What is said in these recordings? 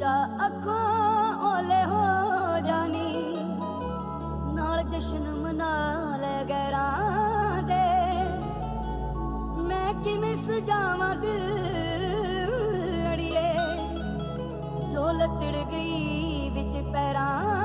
ਜਾ ਅੱਖੋਂ ਓਲੇ ਹੋ ਜਾਨੀ ਨਾਲ ਜਸ਼ਨ ਮਨਾ ਲੈ ਗਰਾਂ ਦੇ। ਮੈਂ ਕਿਵੇਂ ਸਜਾਵਾਂ ਦਿਲ ਅੜੀਏ ਜੋ ਲਤੜ ਗਈ ਵਿੱਚ ਪੈਰਾਂ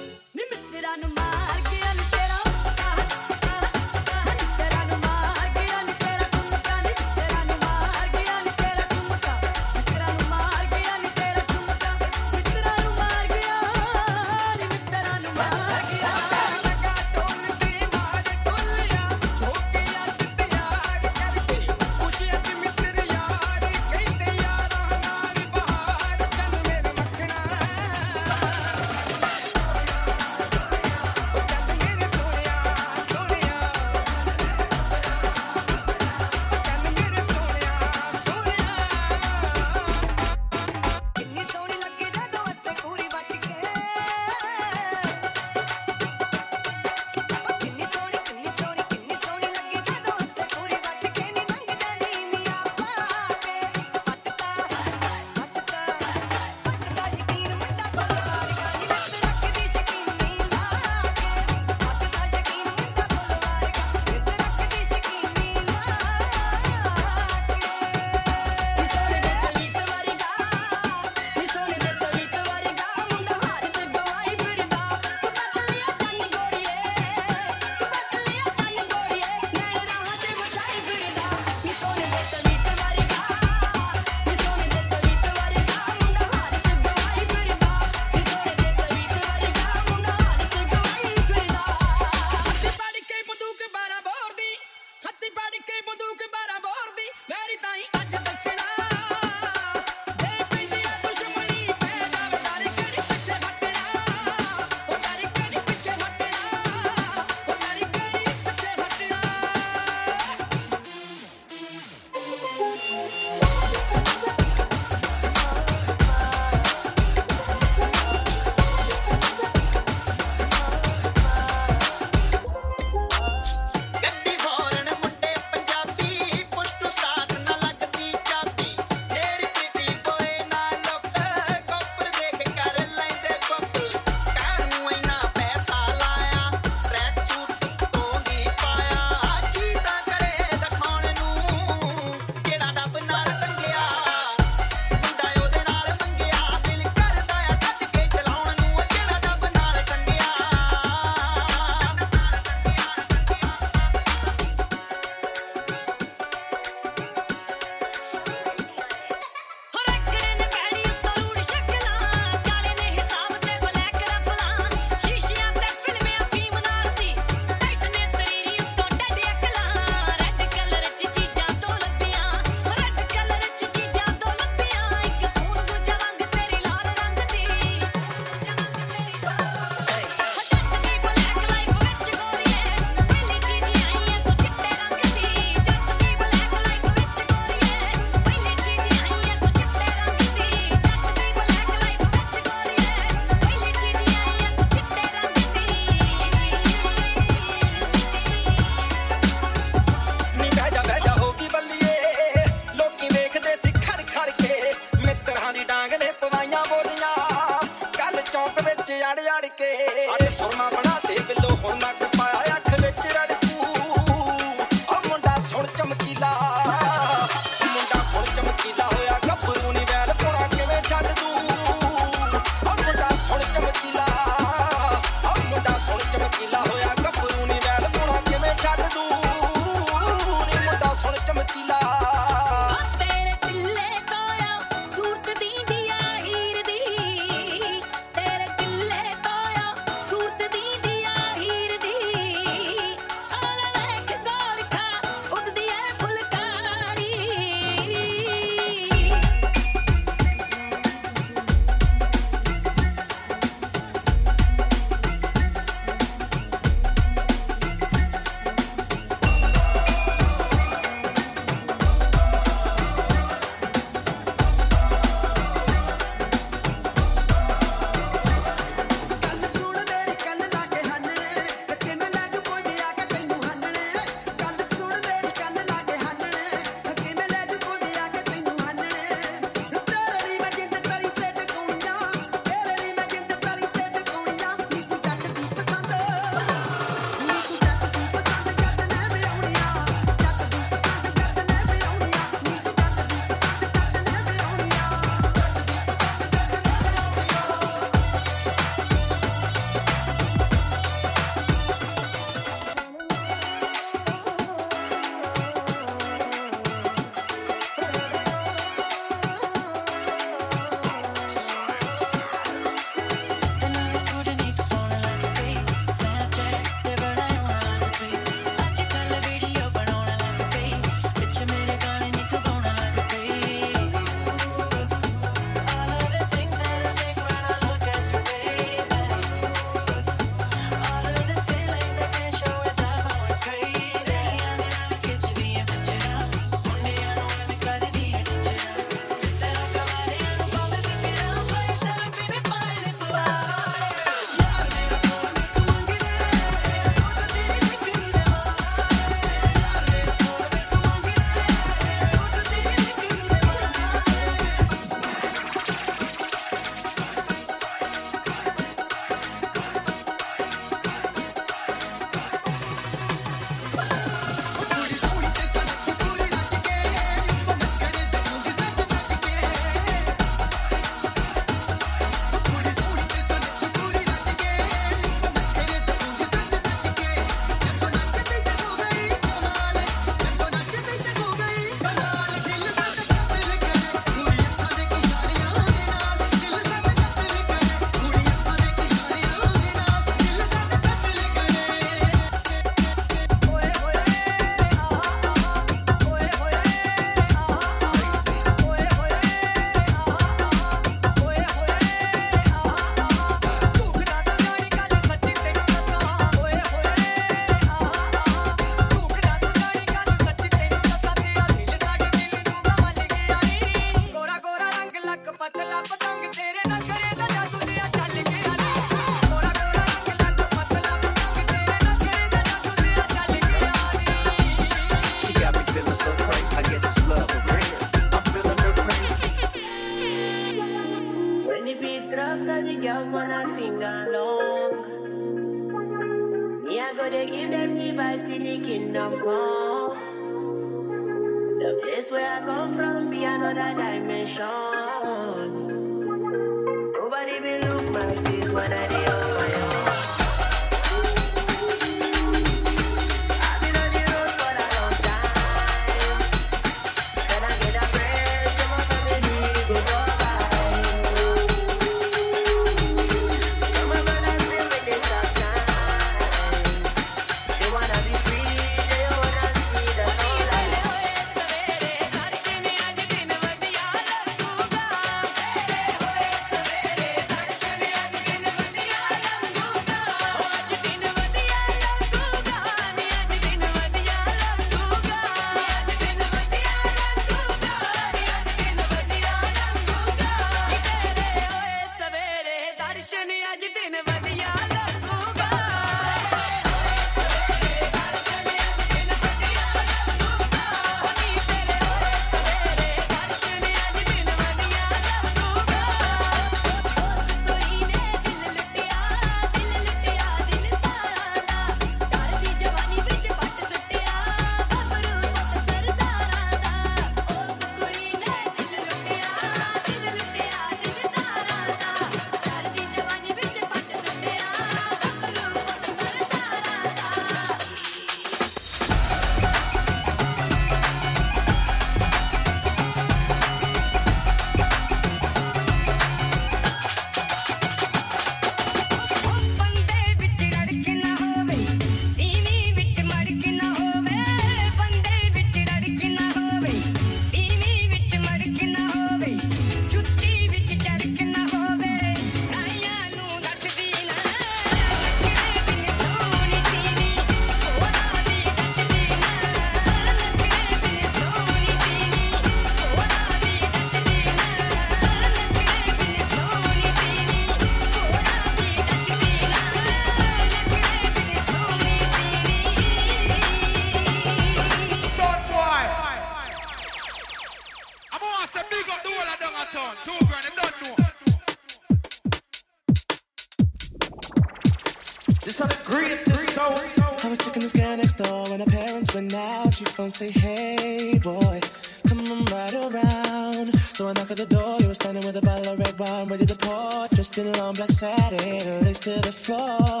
phone say, hey boy, come on right around. So I knock at the door, you were standing with a bottle of red wine ready to pour. Dressed in long black satin, legs to the floor.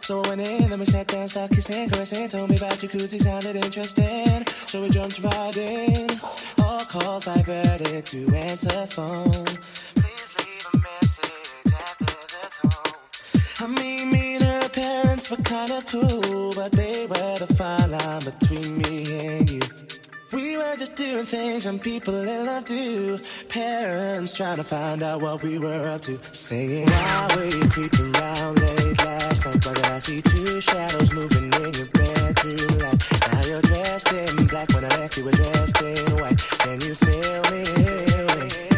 So I went in, then we sat down, started kissing, caressing. Told me about jacuzzi, sounded interesting. So we jumped right in. All calls diverted to answer phone. I mean, me and her parents were kinda cool, but they were the fine line between me and you. We were just doing things some people in love do. Parents trying to find out what we were up to. Saying, why were you creeping around late last night? Did I see two shadows moving in your bedroom light? Now you're dressed in black when I left you were dressed in white. Can you feel me?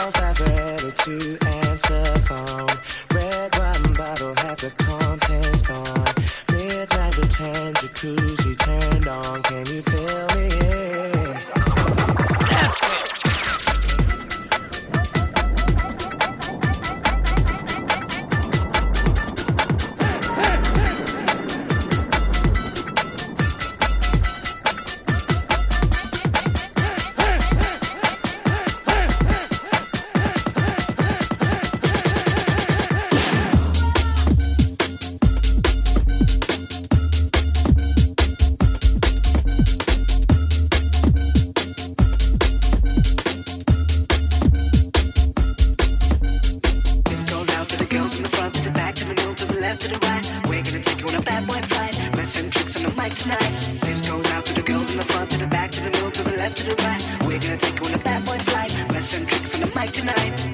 Calls ready to answer phone. Red wine bottle had the contents gone. Midnight return, jacuzzi turned on. Can you feel left, to the right. We're gonna take you on a bad boy flight. Messing tricks on the mic tonight. This goes out to the girls in the front, to the back, to the middle, to the left, to the right. We're gonna take you on a bad boy flight. Messing tricks on the mic tonight.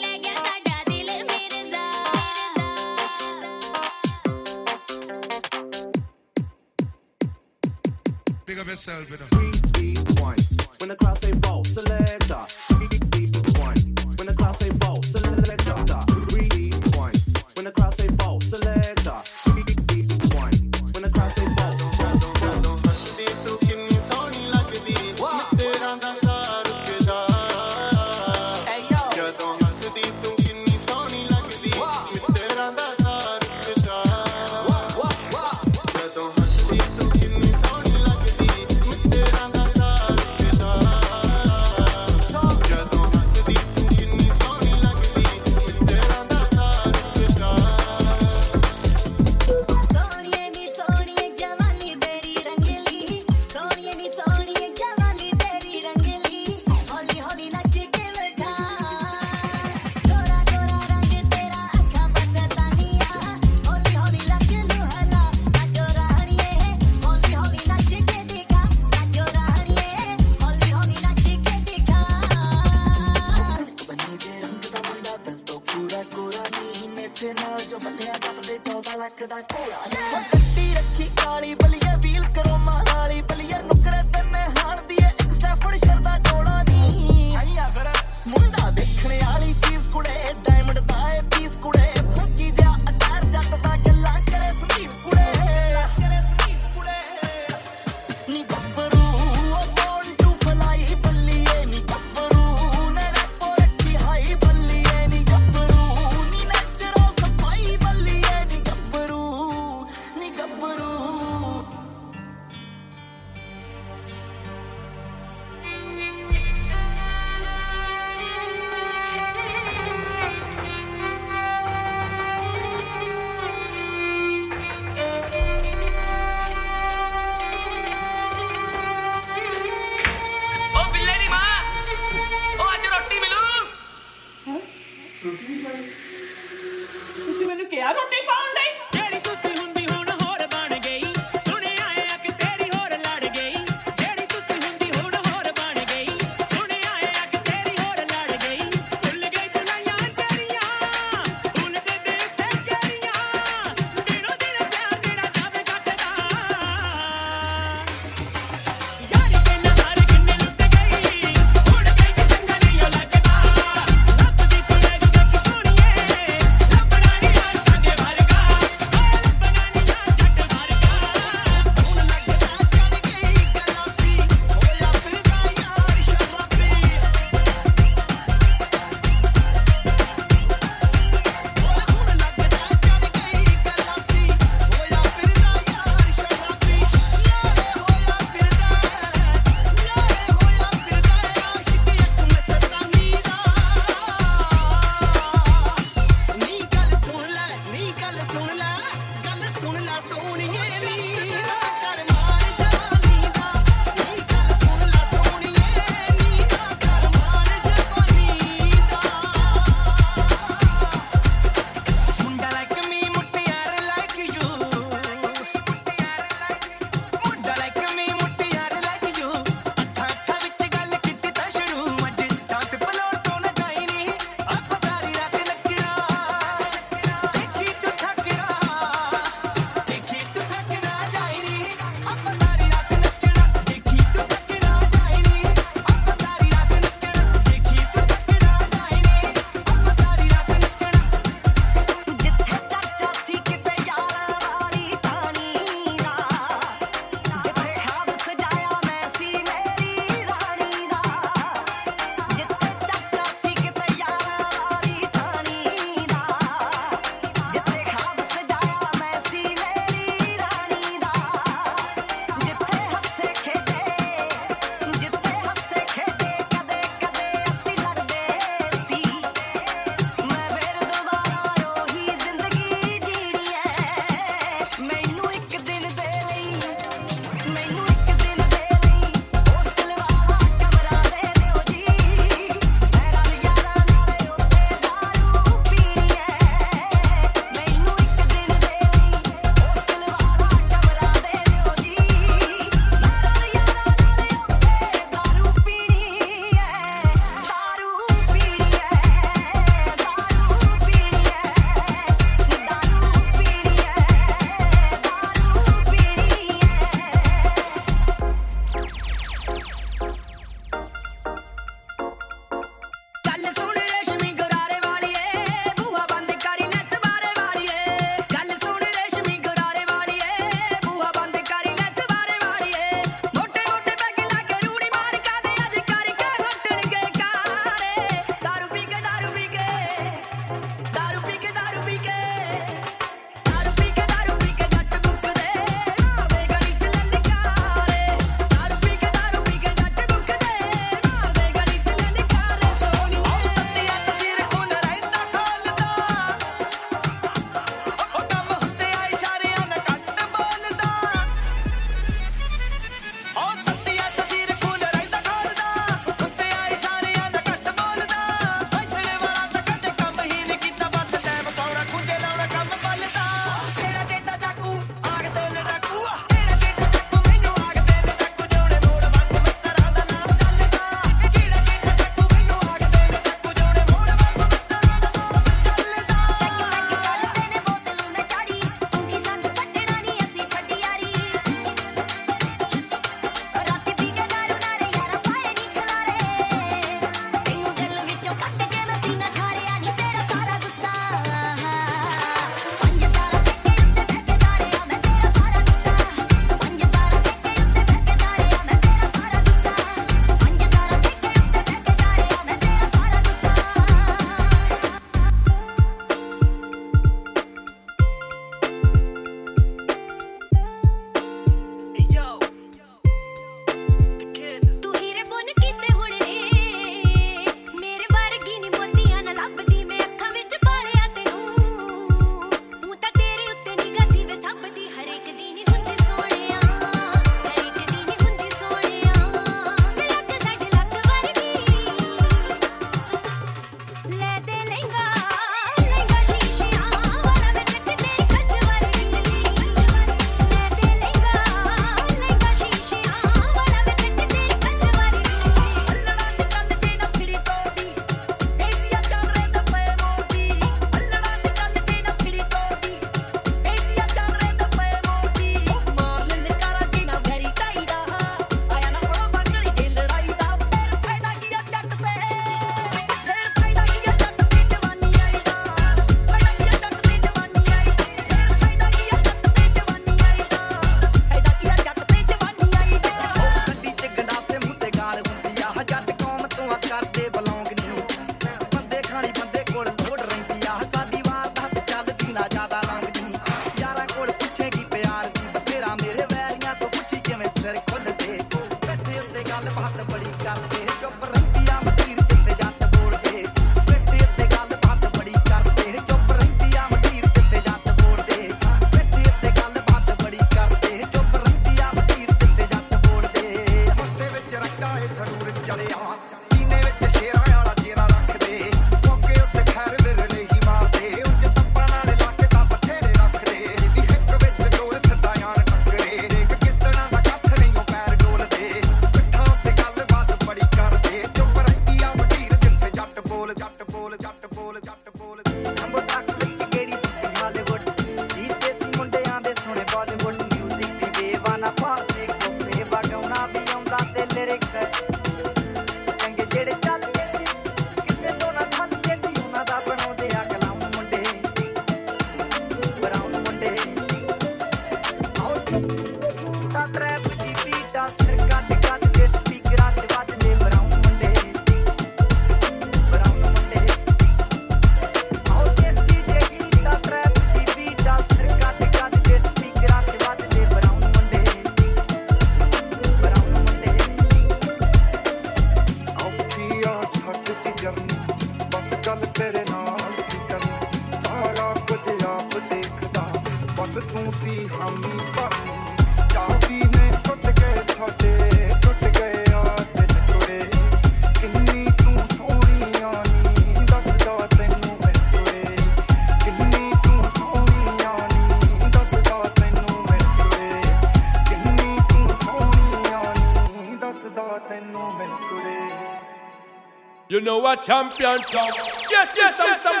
You know a champion song. Yes, yes, yes, yes, yes,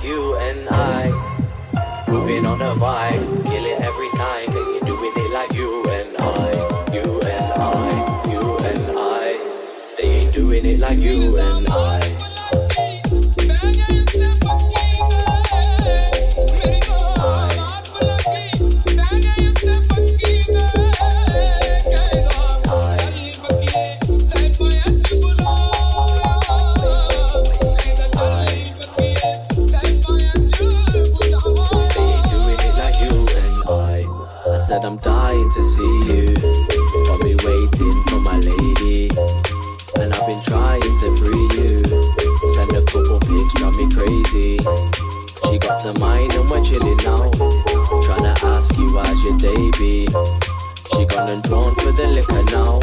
like you and I, moving on a vibe, killing. She gonna drown for the liquor now.